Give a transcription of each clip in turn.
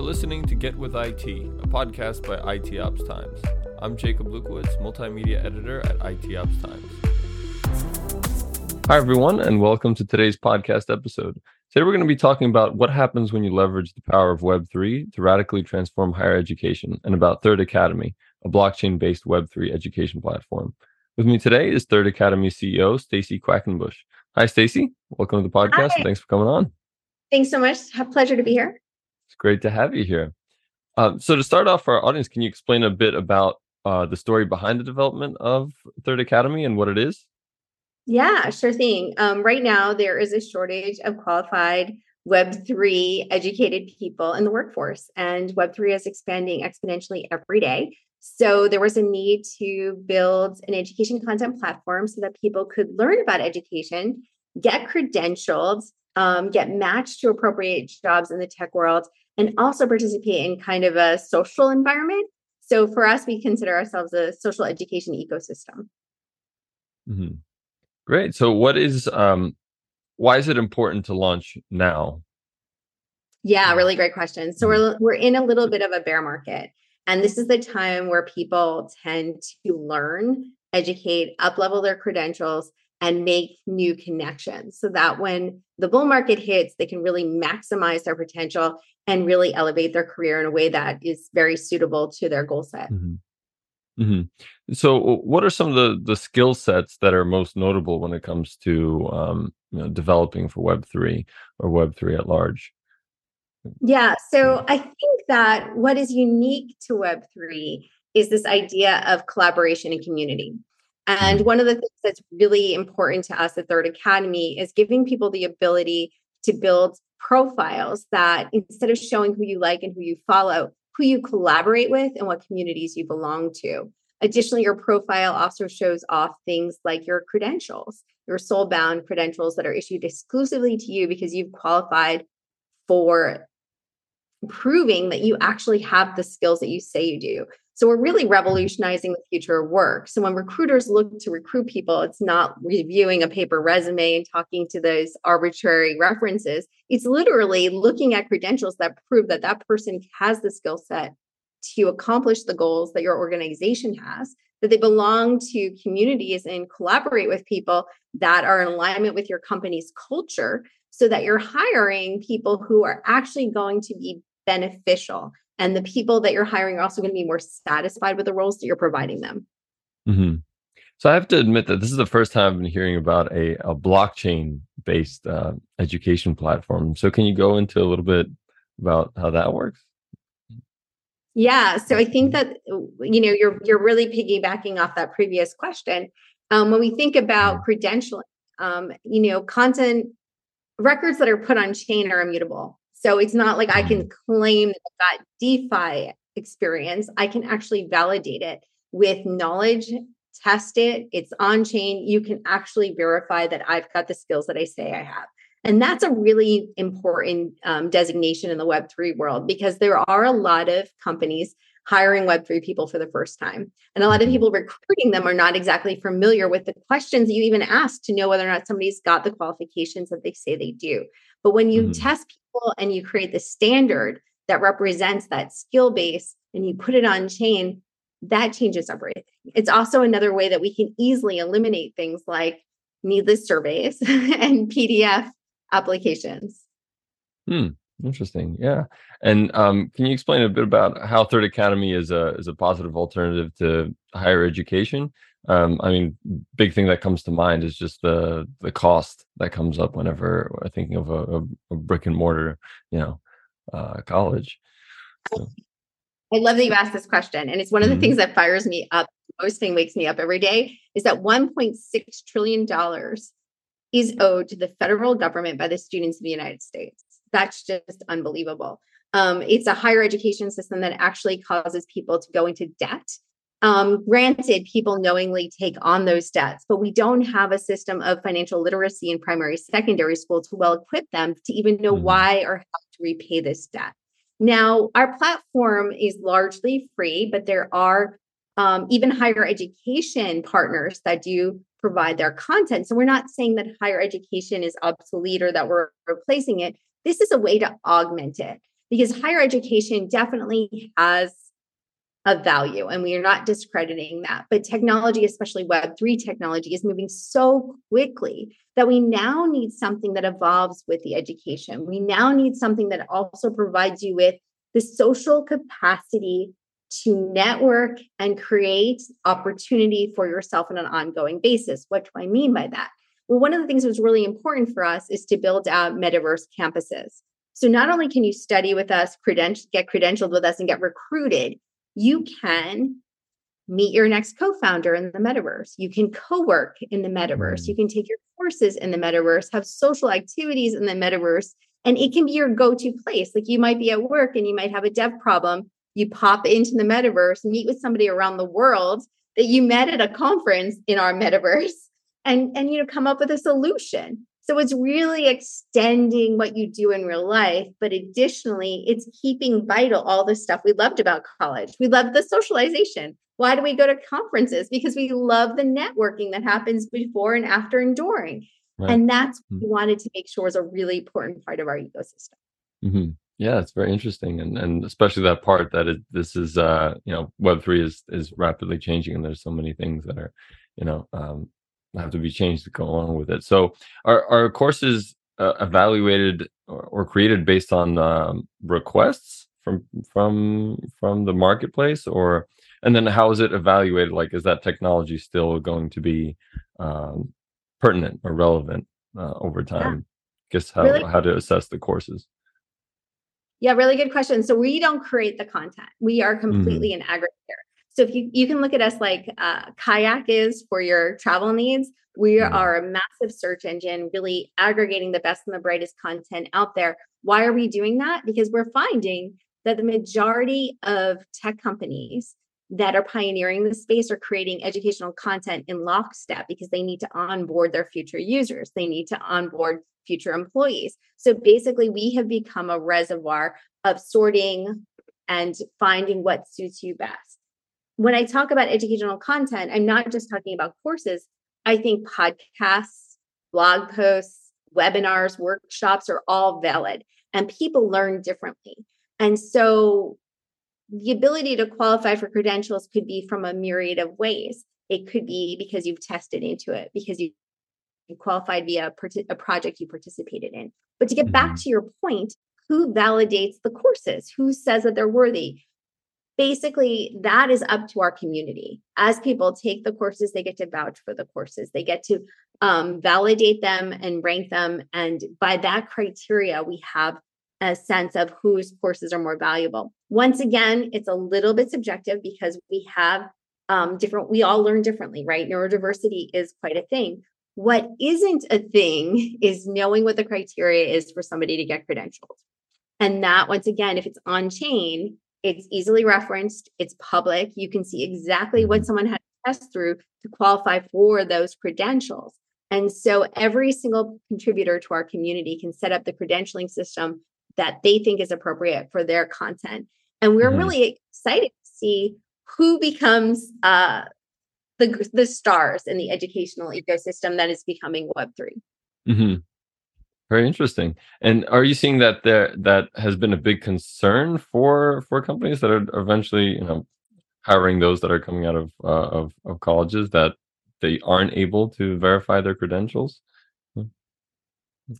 are listening to Get With IT, a podcast by IT Ops Times. I'm Jakub Lewkowicz, multimedia editor at IT Ops Times. Hi, everyone, and welcome to today's podcast episode. Today, we're going to be talking about what happens when you leverage the power of Web3 to radically transform higher education and about Third Academy, a blockchain based Web3 education platform. With me today is Third Academy CEO Stacy Quackenbush. Hi, Stacy. Welcome to the podcast. And thanks for coming on. Thanks so much. Have a pleasure to be here. Great to have you here. Um, so, to start off for our audience, can you explain a bit about uh, the story behind the development of Third Academy and what it is? Yeah, sure thing. Um, right now, there is a shortage of qualified Web3 educated people in the workforce, and Web3 is expanding exponentially every day. So, there was a need to build an education content platform so that people could learn about education, get credentialed, um, get matched to appropriate jobs in the tech world, and also participate in kind of a social environment. So for us, we consider ourselves a social education ecosystem. Mm-hmm. Great. So what is um, why is it important to launch now? Yeah, really great question. So mm-hmm. we're we're in a little bit of a bear market. And this is the time where people tend to learn, educate, up level their credentials, and make new connections so that when the bull market hits, they can really maximize their potential and really elevate their career in a way that is very suitable to their goal set. Mm-hmm. Mm-hmm. So, what are some of the the skill sets that are most notable when it comes to um, you know, developing for Web three or Web three at large? Yeah, so I think that what is unique to Web three is this idea of collaboration and community. And mm-hmm. one of the things that's really important to us at Third Academy is giving people the ability to build profiles that instead of showing who you like and who you follow, who you collaborate with and what communities you belong to. Additionally, your profile also shows off things like your credentials, your soul bound credentials that are issued exclusively to you because you've qualified for proving that you actually have the skills that you say you do. So we're really revolutionizing the future of work. So when recruiters look to recruit people, it's not reviewing a paper resume and talking to those arbitrary references. It's literally looking at credentials that prove that that person has the skill set to accomplish the goals that your organization has, that they belong to communities and collaborate with people that are in alignment with your company's culture so that you're hiring people who are actually going to be beneficial and the people that you're hiring are also going to be more satisfied with the roles that you're providing them. Mm-hmm. So I have to admit that this is the first time I've been hearing about a, a blockchain based uh, education platform. So can you go into a little bit about how that works? Yeah, so I think that you know you're you're really piggybacking off that previous question. Um, when we think about mm-hmm. credentialing, um, you know, content records that are put on chain are immutable. So it's not like I can mm-hmm. claim that DeFi experience. I can actually validate it with knowledge, test it. It's on chain. You can actually verify that I've got the skills that I say I have. And that's a really important um, designation in the Web3 world because there are a lot of companies hiring Web3 people for the first time. And a lot of mm-hmm. people recruiting them are not exactly familiar with the questions that you even ask to know whether or not somebody's got the qualifications that they say they do. But when you mm-hmm. test people and you create the standard that represents that skill base and you put it on chain, that changes everything. It's also another way that we can easily eliminate things like needless surveys and PDF applications. Hmm. Interesting. Yeah. And um, can you explain a bit about how Third Academy is a is a positive alternative to higher education? Um, I mean, big thing that comes to mind is just the the cost that comes up whenever we're thinking of a, a, brick and mortar, you know, uh, college. So. I love that you asked this question, and it's one of the mm-hmm. things that fires me up. Most thing wakes me up every day is that 1.6 trillion dollars is owed to the federal government by the students of the United States. That's just unbelievable. Um, it's a higher education system that actually causes people to go into debt um, granted, people knowingly take on those debts, but we don't have a system of financial literacy in primary, secondary school to well equip them to even know mm-hmm. why or how to repay this debt. Now, our platform is largely free, but there are um, even higher education partners that do provide their content. So we're not saying that higher education is obsolete or that we're replacing it. This is a way to augment it. because higher education definitely has a value and we are not discrediting that. But technology especially web3 technology is moving so quickly that we now need something that evolves with the education. We now need something that also provides you with the social capacity to network and create opportunity for yourself on an ongoing basis. What do i mean by that? Well one of the things that was really important for us is to build out metaverse campuses. So not only can you study with us, get credentialed with us, and get recruited, you can meet your next co-founder in the metaverse. You can co-work in the metaverse. You mm. can take your courses in the metaverse, have social activities in the metaverse, and it can be your go-to place. Like you might be at work and you might have a dev problem. You pop into the metaverse, meet with somebody around the world that you met at a conference in our metaverse, and and you know come up with a solution. So it's really extending what you do in real life, but additionally, it's keeping vital all the stuff we loved about college. We love the socialization. Why do we go to conferences? Because we love the networking that happens before and after and during. Right. And that's what mm-hmm. we wanted to make sure is a really important part of our ecosystem. Mm-hmm. Yeah, it's very interesting, and and especially that part that it, this is, uh, you know, Web three is is rapidly changing, and there's so many things that are, you know, um, have to be changed to go along with it. So, are are courses uh, evaluated or, or, created based on um, requests from from from the marketplace, or and then how is it evaluated? Like, is that technology still going to be um, pertinent or relevant uh, over time? Yeah. Guess how really? how to assess the courses. Yeah, really good question. So we don't create the content. We are mm-hmm. completely mm-hmm. an aggregator. So if you, you can look at us like uh, Kayak is for your travel needs, we mm-hmm. are a massive search engine, really aggregating the best and the brightest content out there. Why are we doing that? Because we're finding that the majority of tech companies that are pioneering the space are creating educational content in lockstep because they need to onboard their future users. They need to onboard future employees. So basically, we have become a reservoir of sorting and finding what suits you best when I talk about educational content, I'm not just talking about courses. I think podcasts, blog posts, webinars, workshops are all valid and people learn differently. And so the ability to qualify for credentials could be from a myriad of ways. It could be because you've tested into it, because you qualified via a project you participated in. But to get back mm-hmm. to your point, who validates the courses? Who says that they're worthy? Basically that is up to our community. As people take the courses they get to vouch for the courses. They get to um, validate them and rank them. And by that criteria we have a sense of whose courses are more valuable. Once again it's a little bit subjective because we have um, different we all learn differently right? Neurodiversity is quite a thing. What isn't a thing is knowing what the criteria is for somebody to get credentialed. And that once again if it's on chain it's easily referenced, it's public. You can see exactly what mm-hmm. someone had to test through to qualify for those credentials. And so every single contributor to our community can set up the credentialing system that they think is appropriate for their content. And we're really excited to see who becomes uh, the, the stars in the educational ecosystem that is becoming Web3. Mm-hmm. Very interesting. And are you seeing that there that has been a big concern for for companies that are eventually, you know, hiring those that are coming out of uh, of, of colleges that they aren't able to verify their credentials? Hmm.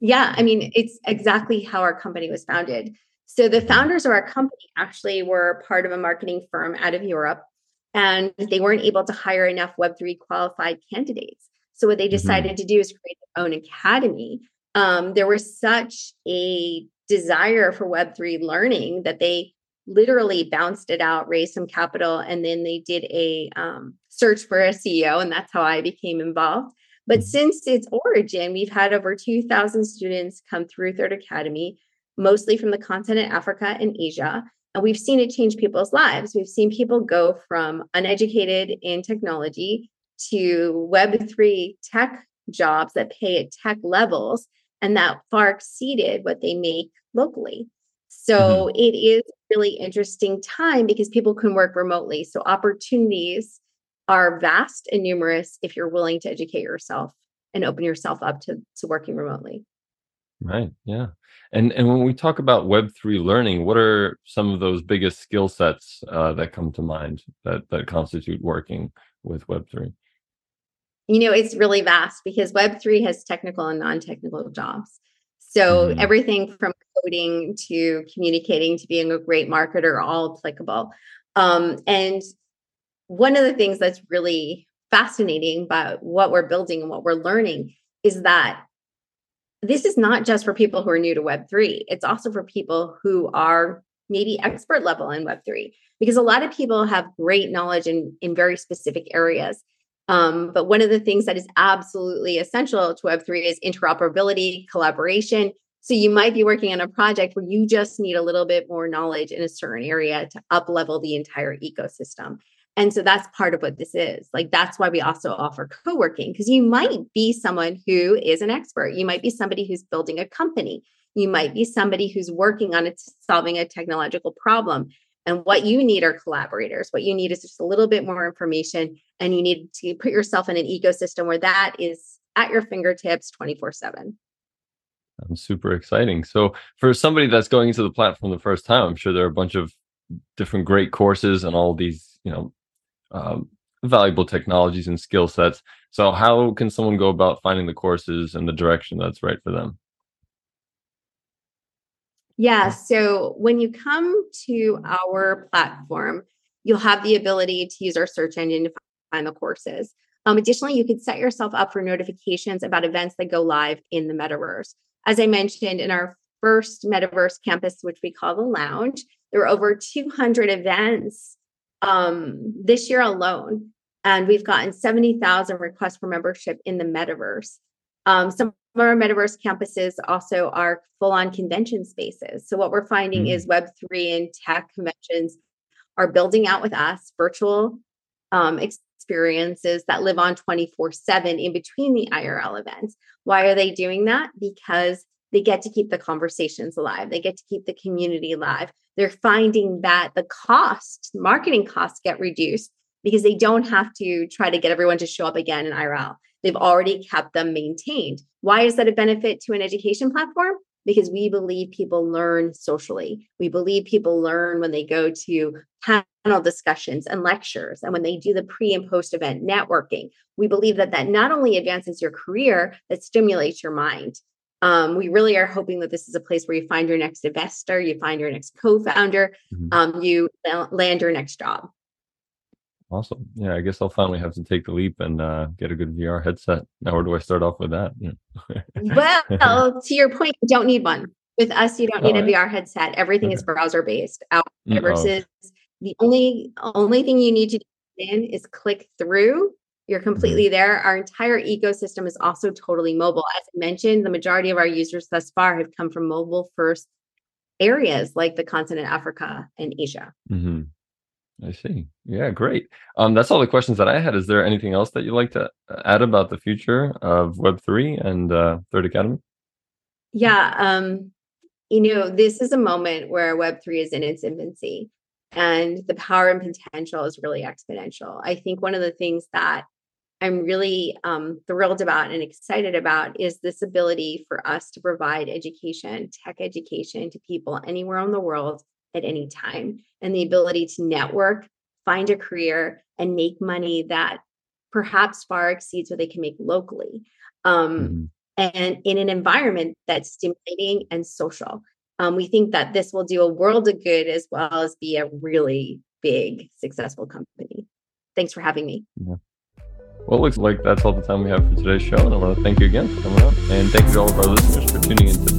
Yeah, I mean, it's exactly how our company was founded. So the mm-hmm. founders of our company actually were part of a marketing firm out of Europe and they weren't able to hire enough web3 qualified candidates. So what they mm-hmm. decided mm-hmm. to do is create their own academy um, there was such a desire for Web3 learning that they literally bounced it out, raised some capital, and then they did a um, search for a CEO, and that's how I became involved. But mm-hmm. since its origin, we've had over 2,000 students come through Third Academy, mostly from the continent Africa and Asia. And we've seen it change people's lives. We've seen people go from uneducated in technology to Web3 tech jobs that pay at tech levels and that far exceeded what they make locally. So mm-hmm. it is really interesting time because people can work remotely. So opportunities are vast and numerous if you're willing to educate yourself and open yourself up to, to working remotely. Right. Yeah. And and when we talk about Web three learning, what are some of those biggest skill sets uh, that come to mind that that constitute working with Web three? You know, it's really vast because Web three has technical and non-technical jobs. So mm-hmm. everything from coding to communicating to being a great marketer all applicable. Um, and one of the things that's really fascinating about what we're building and what we're learning is that this is not just for people who are new to Web3, it's also for people who are maybe expert level in Web3, because a lot of people have great knowledge in, in very specific areas. Um, but one of the things that is absolutely essential to Web3 is interoperability, collaboration. So you might be working on a project where you just need a little bit more knowledge in a certain area to up level the entire ecosystem. And so that's part of what this is. Like, that's why we also offer co working, because you might be someone who is an expert. You might be somebody who's building a company. You might be somebody who's working on it, solving a technological problem. And what you need are collaborators. What you need is just a little bit more information. And you need to put yourself in an ecosystem where that is at your fingertips 24 7. I'm super exciting. So, for somebody that's going into the platform the first time, I'm sure there are a bunch of different great courses and all these, you know, um, valuable technologies and skill sets. So, how can someone go about finding the courses and the direction that's right for them? Yeah. So, when you come to our platform, you'll have the ability to use our search engine to find the courses. Um, additionally, you can set yourself up for notifications about events that go live in the metaverse. As I mentioned in our first metaverse campus, which we call the lounge, there were over 200 events um, this year alone. And we've gotten 70,000 requests for membership in the metaverse. Um, some of our metaverse campuses also are full on convention spaces. So, what we're finding mm-hmm. is Web3 and tech conventions are building out with us virtual um, experiences that live on 24 7 in between the IRL events. Why are they doing that? Because they get to keep the conversations alive, they get to keep the community alive. They're finding that the cost, marketing costs get reduced because they don't have to try to get everyone to show up again in IRL. They've already kept them maintained. Why is that a benefit to an education platform? Because we believe people learn socially. We believe people learn when they go to panel discussions and lectures and when they do the pre and post event networking. We believe that that not only advances your career, that stimulates your mind. Um, we really are hoping that this is a place where you find your next investor, you find your next co-founder, mm-hmm. um, you land your next job. Awesome. Yeah, I guess I'll finally have to take the leap and uh, get a good VR headset. Now, where do I start off with that? well, to your point, you don't need one. With us, you don't need a VR headset. Everything okay. is browser based. Mm, versus oh. the only only thing you need to do in is click through you're mm-hmm. completely there. Our entire ecosystem is also totally mobile. As I mentioned, the majority of our users thus far have come from mobile first areas like the continent Africa and Asia. Mm-hmm. I see. Yeah, great. Um, that's all the questions that I had. Is there anything else that you'd like to uh, add about the future of Web3 and uh, Third Academy? Yeah. Um, you know, this is a moment where Web3 is in its infancy and the power and potential is really exponential. I think one of the things that I'm really um, thrilled about and excited about is this ability for us to provide education, tech education to people anywhere in the world at any time, and the ability to network, find a career, and make money that perhaps far exceeds what they can make locally. Um, mm-hmm. And in an environment that's stimulating and social. Um, we think that this will do a world of good as well as be a really big, successful company. Thanks for having me. Yeah. Well, it looks like that's all the time we have for today's show. And I want to thank you again for coming on. And thank you to all of our listeners for tuning in